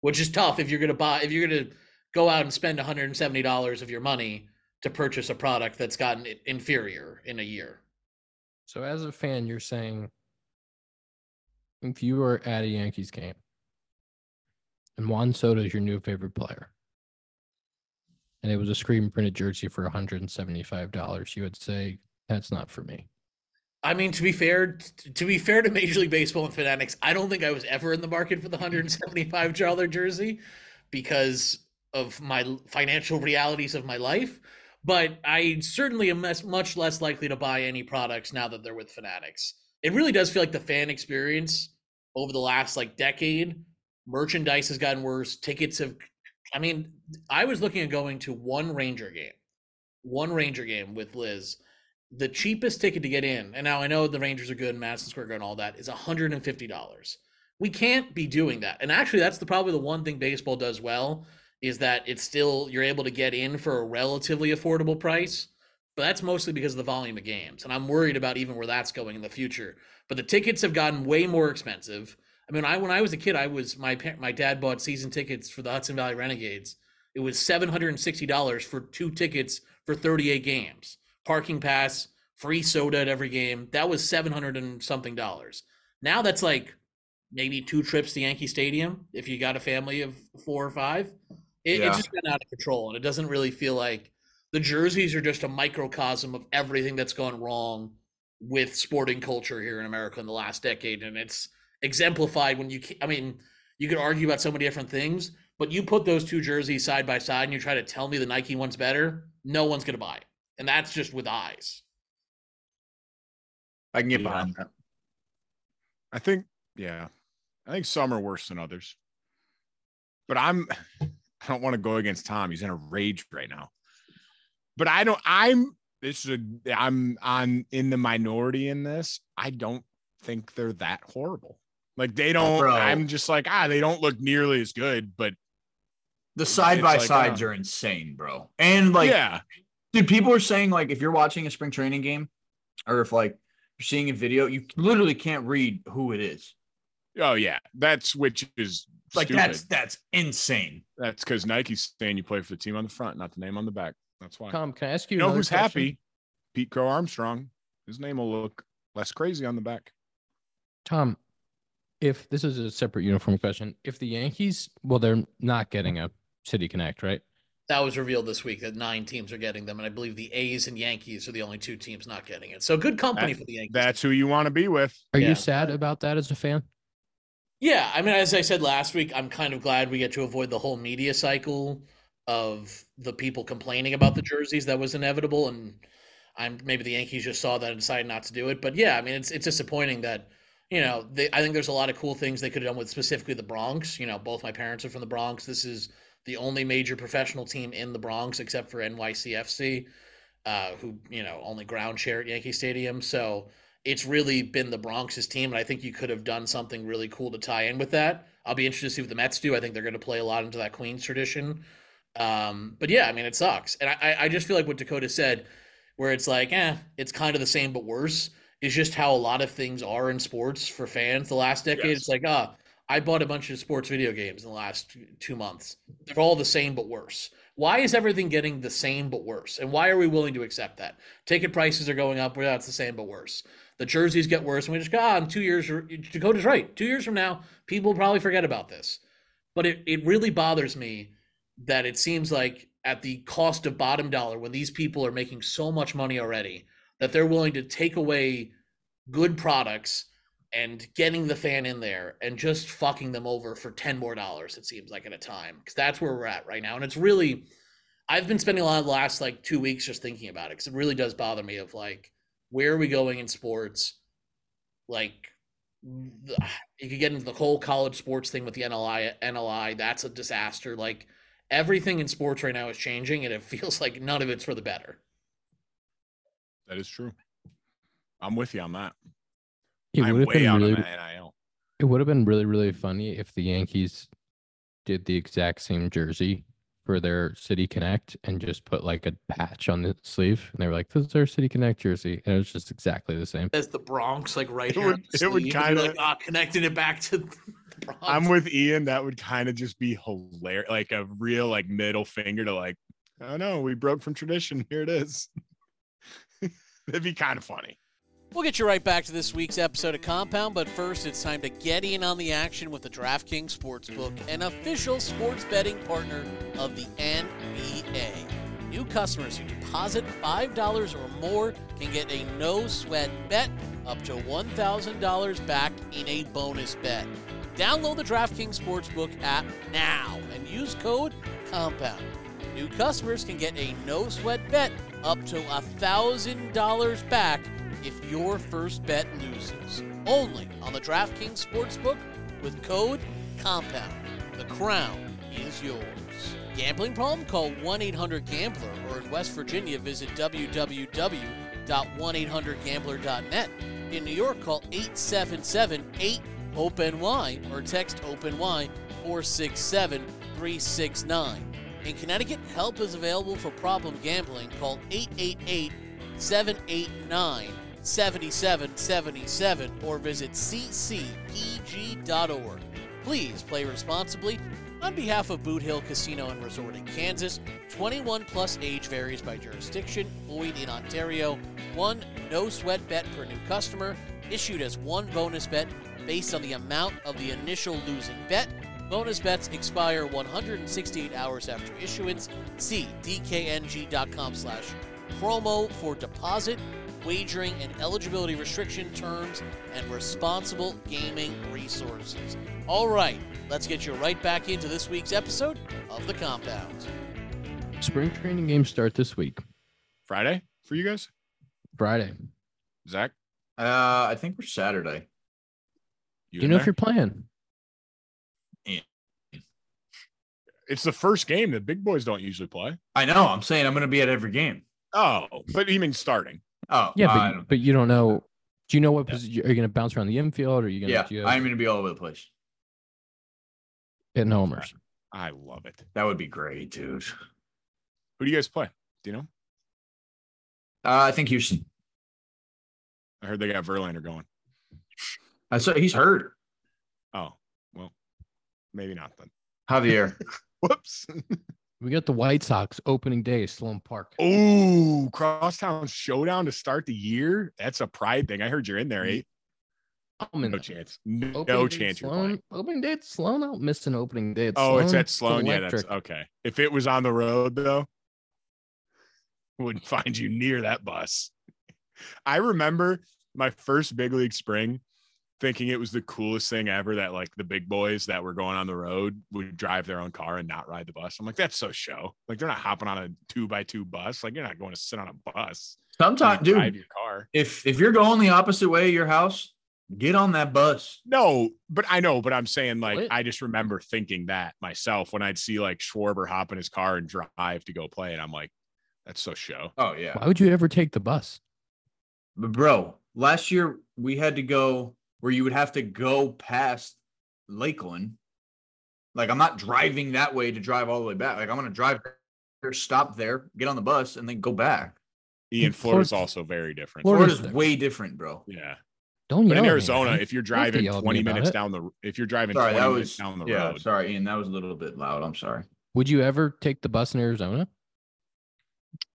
which is tough if you're gonna buy if you're gonna go out and spend $170 of your money to purchase a product that's gotten inferior in a year. So as a fan, you're saying if you were at a Yankees game and Juan Soto is your new favorite player, and it was a screen printed jersey for $175, you would say that's not for me. I mean, to be fair, to be fair to Major League Baseball and Fanatics, I don't think I was ever in the market for the hundred and seventy-five dollar jersey because of my financial realities of my life. but I certainly am much less likely to buy any products now that they're with Fanatics. It really does feel like the fan experience over the last like decade, merchandise has gotten worse. Tickets have, I mean, I was looking at going to one Ranger game, one Ranger game with Liz. The cheapest ticket to get in, and now I know the Rangers are good, Madison Square Garden, all that is $150. We can't be doing that. And actually, that's the probably the one thing baseball does well is that it's still you're able to get in for a relatively affordable price but that's mostly because of the volume of games and i'm worried about even where that's going in the future but the tickets have gotten way more expensive i mean i when i was a kid i was my my dad bought season tickets for the hudson valley renegades. It was $760 for two tickets for 38 games. Parking pass free soda at every game. That was 700 and something dollars. Now that's like maybe two trips to yankee stadium if you got a family of four or five. It, yeah. it's just been out of control, and it doesn't really feel like the jerseys are just a microcosm of everything that's gone wrong with sporting culture here in America in the last decade, and it's exemplified when you. I mean, you could argue about so many different things, but you put those two jerseys side by side, and you try to tell me the Nike one's better. No one's going to buy it, and that's just with eyes. I can get behind that. I think, yeah, I think some are worse than others, but I'm. [SIGHS] I don't want to go against Tom. He's in a rage right now. But I don't, I'm, this is a, I'm on in the minority in this. I don't think they're that horrible. Like they don't, Bro. I'm just like, ah, they don't look nearly as good, but the side by sides like, uh, are insane, bro. And like, yeah, dude, people are saying like, if you're watching a spring training game or if like you're seeing a video, you literally can't read who it is. Oh yeah, that's which is like stupid. that's that's insane. That's because Nike's saying you play for the team on the front, not the name on the back. That's why. Tom, can I ask you? You know who's question? happy? Pete Crow Armstrong. His name will look less crazy on the back. Tom, if this is a separate uniform question, if the Yankees, well, they're not getting a City Connect, right? That was revealed this week that nine teams are getting them, and I believe the A's and Yankees are the only two teams not getting it. So good company that, for the Yankees. That's who you want to be with. Are yeah. you sad about that as a fan? Yeah, I mean, as I said last week, I'm kind of glad we get to avoid the whole media cycle of the people complaining about the jerseys. That was inevitable, and I'm maybe the Yankees just saw that and decided not to do it. But yeah, I mean, it's it's disappointing that you know they. I think there's a lot of cool things they could have done with specifically the Bronx. You know, both my parents are from the Bronx. This is the only major professional team in the Bronx except for NYCFC, uh, who you know only ground share at Yankee Stadium. So it's really been the Bronx's team, and I think you could have done something really cool to tie in with that. I'll be interested to see what the Mets do. I think they're going to play a lot into that Queens tradition. Um, but yeah, I mean, it sucks, and I, I just feel like what Dakota said, where it's like, eh, it's kind of the same but worse, is just how a lot of things are in sports for fans. The last decade, yes. it's like, ah, I bought a bunch of sports video games in the last two months. They're all the same but worse. Why is everything getting the same but worse? And why are we willing to accept that? Ticket prices are going up. Well, it's the same but worse the jerseys get worse, and we just go, ah, in two years, Dakota's right. Two years from now, people will probably forget about this. But it, it really bothers me that it seems like at the cost of bottom dollar, when these people are making so much money already, that they're willing to take away good products and getting the fan in there and just fucking them over for 10 more dollars, it seems like at a time. Because that's where we're at right now. And it's really, I've been spending a lot of the last like two weeks just thinking about it because it really does bother me of like, where are we going in sports? Like, you could get into the whole college sports thing with the NIL. NIL, that's a disaster. Like, everything in sports right now is changing, and it [LAUGHS] feels like none of it's for the better. That is true. I'm with you on that. It would have been really, It would have been really, really funny if the Yankees did the exact same jersey for their City Connect and just put like a patch on the sleeve, and they were like, "This is our City Connect jersey," and it was just exactly the same. As the Bronx, like right here, it would, would kind of like, ah, connecting it back to. I'm with Ian. That would kind of just be hilarious, like a real like middle finger to like, oh no, we broke from tradition. Here it is. That'd be kind of funny. We'll get you right back to this week's episode of Compound, but first it's time to get in on the action with the DraftKings Sportsbook, an official sports betting partner of the NBA. New customers who deposit $5 or more can get a no sweat bet up to $1,000 back in a bonus bet. Download the DraftKings Sportsbook app now and use code COMPOUND. New customers can get a no sweat bet up to $1,000 back if your first bet loses. Only on the DraftKings Sportsbook with code COMPOUND. The crown is yours. Gambling problem? Call 1 800 Gambler or in West Virginia, visit www.1800Gambler.net. In New York, call 877 8 HOPENY or text HOPENY 467 369. In Connecticut, help is available for problem gambling. Call 888 789 7777 or visit ccpg.org. Please play responsibly. On behalf of Boot Hill Casino and Resort in Kansas, 21 plus age varies by jurisdiction, void in Ontario. One no sweat bet per new customer, issued as one bonus bet based on the amount of the initial losing bet. Bonus bets expire 168 hours after issuance. See dkng.com slash promo for deposit, wagering, and eligibility restriction terms and responsible gaming resources. All right, let's get you right back into this week's episode of The Compound. Spring training games start this week, Friday for you guys, Friday. Zack. Uh, I think we're Saturday. Do you know if you're playing? It's the first game that big boys don't usually play. I know. I'm saying I'm going to be at every game. Oh, but you mean starting? Oh, Yeah, I but, but you don't know. Do you know what Yeah. position? Are you going to bounce around the infield? Or are you going to? yeah, to I'm going to be all over the place. hitting homers? I love it. That would be great, dude. Who do you guys play? Do you know? Uh, I think Houston. I heard they got Verlander going. I saw he's hurt. Oh, well, maybe not then. Javier. [LAUGHS] [LAUGHS] Whoops. We got the White Sox opening day, Sloan Park. Oh, crosstown showdown to start the year. That's a pride thing. I heard you're in there, eight. I'm in No chance. No, Opening day at chance you're Sloan. Opening day at Sloan. I don't miss an opening day at Oh, Sloan. it's at Sloan. Yeah, that's okay. If it was on the road though, wouldn't [LAUGHS] find you near that bus. I remember my first big league spring thinking it was the coolest thing ever that like the big boys that were going on the road would drive their own car and not ride the bus. I'm like, that's so show. Like they're not hopping on a two by two bus. Like you're not going to sit on a bus. You Sometimes, drive dude, your car. if if you're going the opposite way of your house, get on that bus. No, but I know, but I'm saying like What? I just remember thinking that myself when I'd see like Schwarber hop in his car and drive to go play, and I'm like, that's so show. Oh yeah. Why would you ever take the bus? But bro, last year we had to go where you would have to go past Lakeland. Like I'm not driving that way to drive all the way back. Like I'm gonna drive there, stop there, get on the bus, and then go back. Ian, Florida's- Florida's also very different. Florida's Florida's way different, bro. yeah, Don't but in Arizona, man. if you're You don't have to driving yell at me 20 minutes it. down the, if you're driving Sorry, 20 that minutes down the yeah. road, Sorry, Ian, that was a little bit loud. I'm sorry. Would you ever take the bus in Arizona?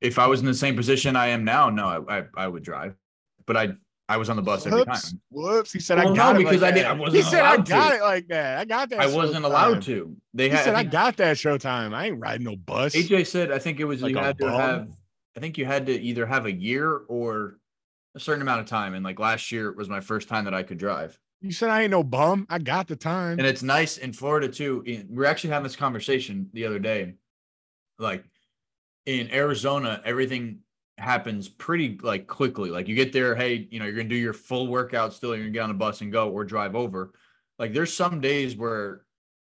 If I was in the same position I am now, no, I I, I would drive, but I I was on the bus every whoops, time. whoop's. He said, Well, I no, got it because like I did- that. I He wasn't said, I got to. it like that. I got that. I wasn't showtime." allowed to. They He had said, I I got that showtime. I ain't riding no bus. AJ said I think it was Like you a had to have I think you had to either have a year or a certain amount of time. And like last year was my first time that I could drive. You said I ain't no bum. I got the time. And it's nice in Florida too. in- We are actually having this conversation the other day. Like in Arizona, everything happens pretty like quickly. Like you get there, hey, you know, you're gonna do your full workout still, you're gonna get on a bus and go or drive over. Like there's some days where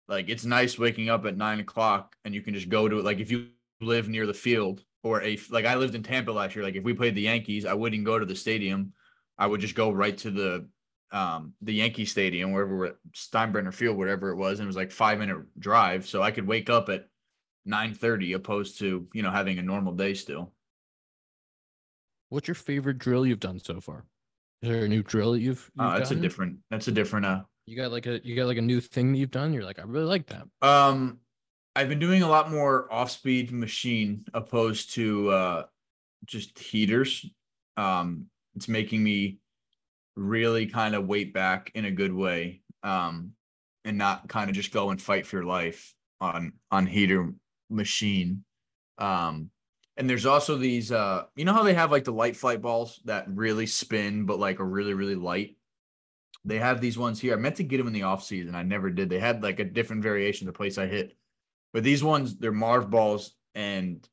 like it's nice waking up at nine o'clock and you can just go to it. Like if you live near the field or a like I lived in Tampa last year. Like if we played the Yankees, I wouldn't go to the stadium. I would just go right to the um the Yankee Stadium, wherever we're at Steinbrenner Field, whatever it was, and it was like five minute drive. So I could wake up at nine thirty opposed to you know having a normal day still. What's your favorite drill you've done so far? Is there a new drill that you've, you've Uh, that's a different that's a different uh You got like a you got like a new thing that you've done. You're like, I really like that. Um, I've been doing a lot more off-speed machine opposed to uh just heaters. Um, it's making me really kind of weight back in a good way. Um, and not kind of just go and fight for your life on on heater machine. Um, and there's also these uh, you know how they have like the light flight balls that really spin but like are really really light. They have these ones here. I meant to get them in the off season. I never did. They had like a different variation of the place I hit. But these ones, they're Marv balls and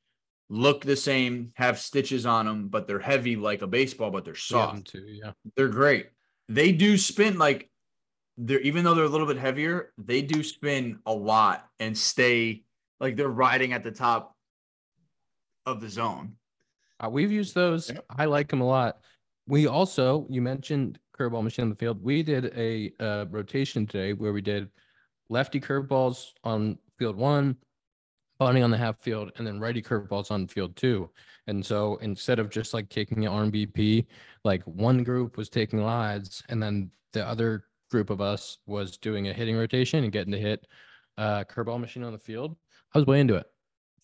look the same, have stitches on them, but they're heavy like a baseball, but they're We have them soft. too, yeah. They're great. They do spin like they're even though they're a little bit heavier, they do spin a lot and stay like they're riding at the top of the zone. Uh, we've used those. I like them a lot. We also, you mentioned curveball machine on the field. We did a uh, rotation today where we did lefty curveballs on field one, bunting on the half field, and then righty curveballs on field two. And so instead of just like taking an RMBP, like one group was taking lides, and then the other group of us was doing a hitting rotation and getting to hit uh, curveball machine on the field. I was way into it.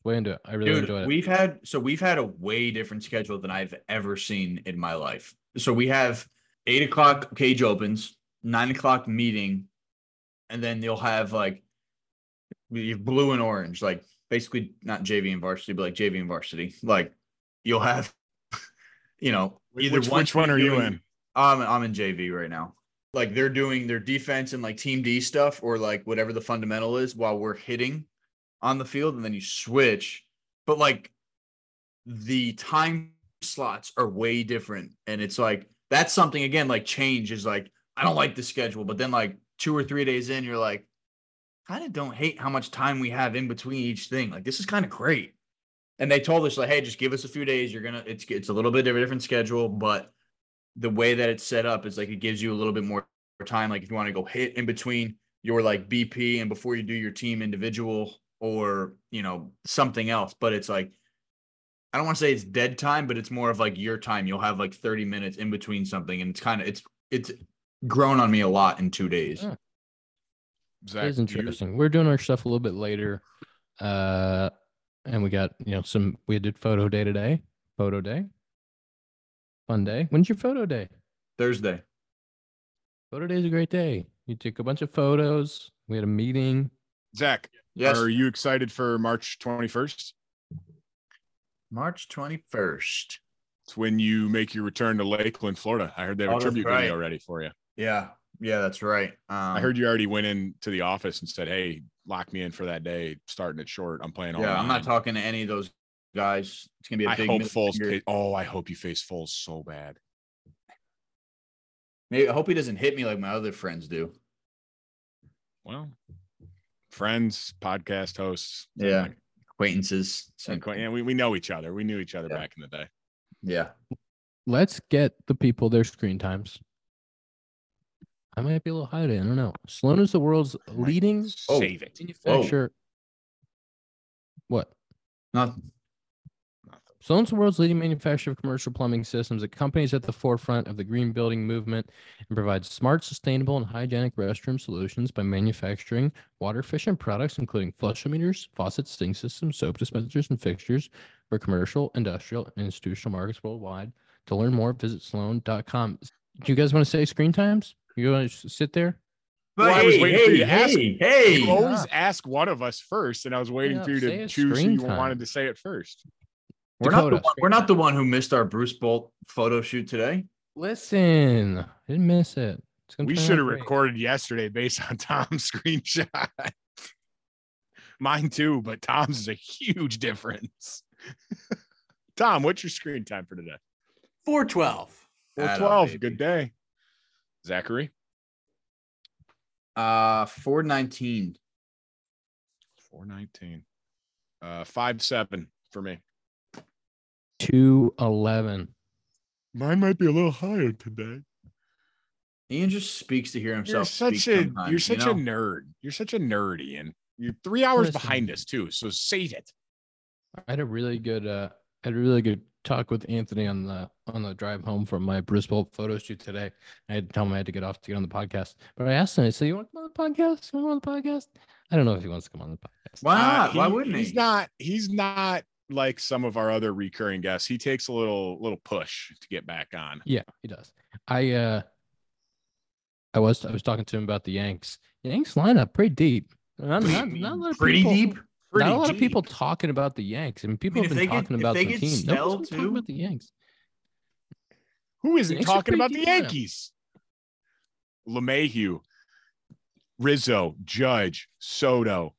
Way into it. I really Dude, enjoyed it. we've had so we've had a way different schedule than I've ever seen in my life. So we have eight o'clock cage opens, nine o'clock meeting, and then you'll have like you have blue and orange, like basically not JV and varsity, but like JV and varsity. Like you'll have, [LAUGHS] you know, either which, which one team are you in? I'm I'm in JV right now. Like they're doing their defense and like team D stuff or like whatever the fundamental is while we're hitting on the field and then you switch. But like the time slots are way different. And it's like that's something again, like change is like, I don't like the schedule, but then like two or three days in, you're like, kind of don't hate how much time we have in between each thing. Like this is kind of great. And they told us like, hey, just give us a few days. You're gonna it's it's a little bit of a different schedule, but the way that it's set up is like it gives you a little bit more time. Like if you want to go hit in between your like BP and before you do your team individual or you know something else, but it's like I don't want to say it's dead time, but it's more of like your time. You'll have like 30 minutes in between something, and it's kind of it's it's grown on me a lot in two days. Yeah. Zack, It is do you- interesting. We're doing our stuff a little bit later. Uh and we got, you know, some we did photo day today. Photo day. Fun day. When's your photo day? Thursday. Photo day is a great day. You took a bunch of photos. We had a meeting. Zach, Yes. are you excited for March 21st? March 21st. It's when you make your return to Lakeland, Florida. I heard they have Oh, a tribute right. video ready for you. Yeah. Yeah, that's right. Um, I heard you already went into the office and said, "Hey, lock me in for that day, starting it short. I'm playing all." Yeah, I'm not talking to any of those guys. It's gonna be a I big. hope Foles. finger. oh, I hope you face Foles so bad. Maybe I hope he doesn't hit me like my other friends do. Well, friends, podcast hosts. Yeah, acquaintances. and acquaint- yeah, we, we know each other. We knew each other Yeah. back in the day. Yeah. Let's get the people their screen times. I might be a little high today. I don't know. Sloan is the world's Might leading Oh. Save it. manufacturer. What? Nothing. Sloan's the world's leading manufacturer of commercial plumbing systems. The company is at the forefront of the green building movement and provides smart, sustainable, and hygienic restroom solutions by manufacturing water efficient products, including flushometers, faucets, sink systems, soap dispensers, and fixtures for commercial, industrial, and institutional markets worldwide. To learn more, visit sloan.com. Do you guys want to say screen times? You want to sit there? Well, I was waiting for you to ask. Hey, hey. You always ask one of us first, and I was waiting Yeah, for you to choose who you time. wanted to say it first. We're not, the one, we're not the one who missed our Bruce Bolt photo shoot today. Listen, I didn't miss it. It's gonna We should have recorded yesterday based on [LAUGHS] Tom's screenshot. Mine too, but Tom's is a huge difference. [LAUGHS] Tom, what's your screen time for today? 412. 412. Good day. Zachary, Uh, 419. 419. Uh, 5 7 for me. 211. Mine might be a little higher today. Ian just speaks to hear You're himself. such speak a sometimes, you're you such know? a nerd. You're such a nerd, Ian. You're three hours Listen. behind us too. So save it. I had a really good uh I had a really good talk with Anthony on the on the drive home from my Bruce Bolt photo shoot today. I had to tell him I had to get off to get on the podcast. But I asked him, I said, You want to come on the podcast? You want to come on the podcast? I don't know if he wants to come on the podcast. Why Uh, not? Why he- wouldn't he? he's not he's not like some of our other recurring guests. He takes a little little push to get back on. Yeah, he does. I uh I was I was talking to him about the Yanks. Yanks lineup pretty deep. Not, not, not a lot of Pretty people, deep. Pretty not a lot of people talking about the Yanks. I mean, people mean, have been they get- talking about the team. Snell, Nobody's talking about the Yanks. Who isn't Yanks talking about the deep lineup. Yankees? LeMahieu, Rizzo, Judge, Soto,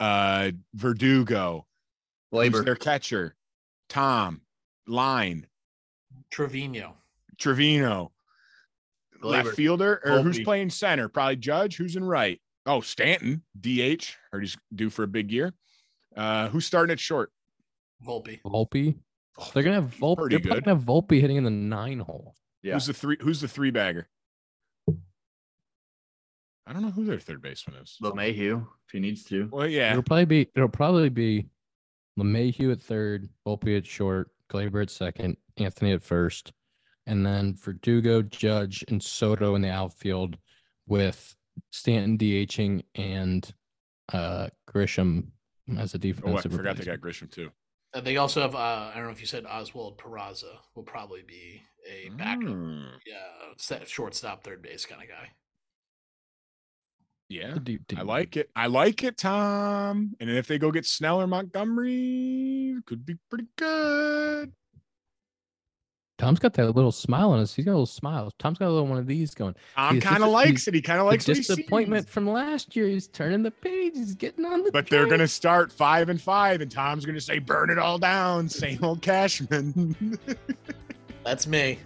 uh, Verdugo, Who's their catcher? Tom, line, Trevino. Trevino, left Gleyber. fielder, or who's playing center? Probably Judge. Who's in right? Oh, Stanton, DH. Heard he's due for a big year. Uh, who's starting at short? Volpe. Volpe. They're gonna have Volpe. Pretty They're probably good. gonna have Volpe hitting in the nine hole. Yeah. Who's the three? Who's the three bagger? I don't know who their third baseman is. LeMahieu, if he needs to. Well, yeah, It'll probably be. It'll probably be LeMahieu at third, Volpe at short, Gleyber at second, Anthony at first, and then Verdugo, Judge, and Soto in the outfield, with Stanton DHing and uh Grisham as a Oh, I defensive. forgot they got Grisham too. Uh, they also have, uh, I don't know if you said Oswald Peraza will probably be a backup. Mm, Yeah, set, shortstop, third base kind of guy. Yeah, The deep I like it. I like it, Tom. And if they go get Snell or Montgomery, could be pretty good. Tom's got that little smile on his. He's got a little smile. Tom's got a little one of these going. Tom He's kind of likes he's- it. He kind of The likes what he disappointment sees. from last year. He's turning the page. He's getting on the. But they're gonna start five and five, and Tom's gonna say, "Burn it all down." Same old Cashman. [LAUGHS] That's me.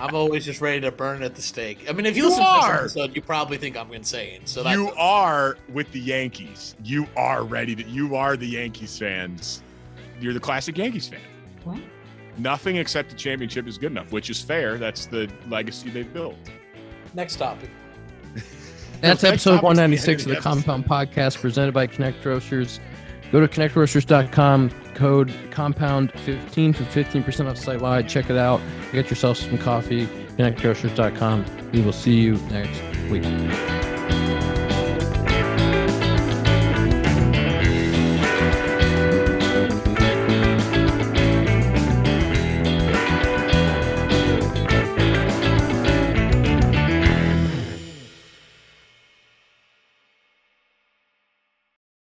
I'm always just ready to burn it at the stake. I mean, if you, You listen to are. this episode, you probably think I'm insane. So that's you are with the Yankees. You are ready to. You are the Yankees fans. You're the classic Yankees fan. What? Nothing except the championship is good enough, which is fair. That's the legacy they've built. next topic. [LAUGHS] That's episode 196 of the of Compound Podcast presented by Connect Roasters. Go to connectroasters.com, code compound 15 for 15% off site wide. Check it out. Get yourself some coffee. Connectroasters.com. We will see you next week.